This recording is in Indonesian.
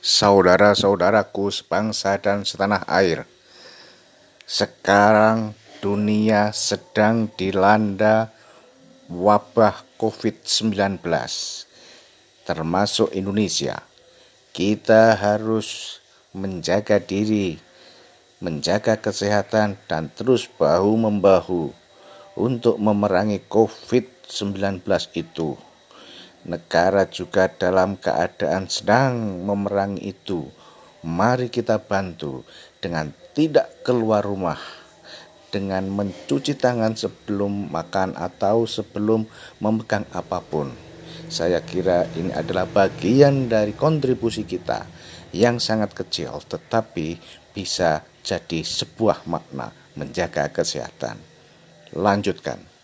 saudara-saudaraku sebangsa dan setanah air. Sekarang dunia sedang dilanda wabah COVID-19, termasuk Indonesia. Kita harus menjaga diri, menjaga kesehatan, dan terus bahu-membahu untuk memerangi COVID-19 itu negara juga dalam keadaan sedang memerangi itu. Mari kita bantu dengan tidak keluar rumah, dengan mencuci tangan sebelum makan atau sebelum memegang apa pun. Saya kira ini adalah bagian dari kontribusi kita yang sangat kecil, tetapi bisa jadi sebuah makna menjaga kesehatan. Lanjutkan.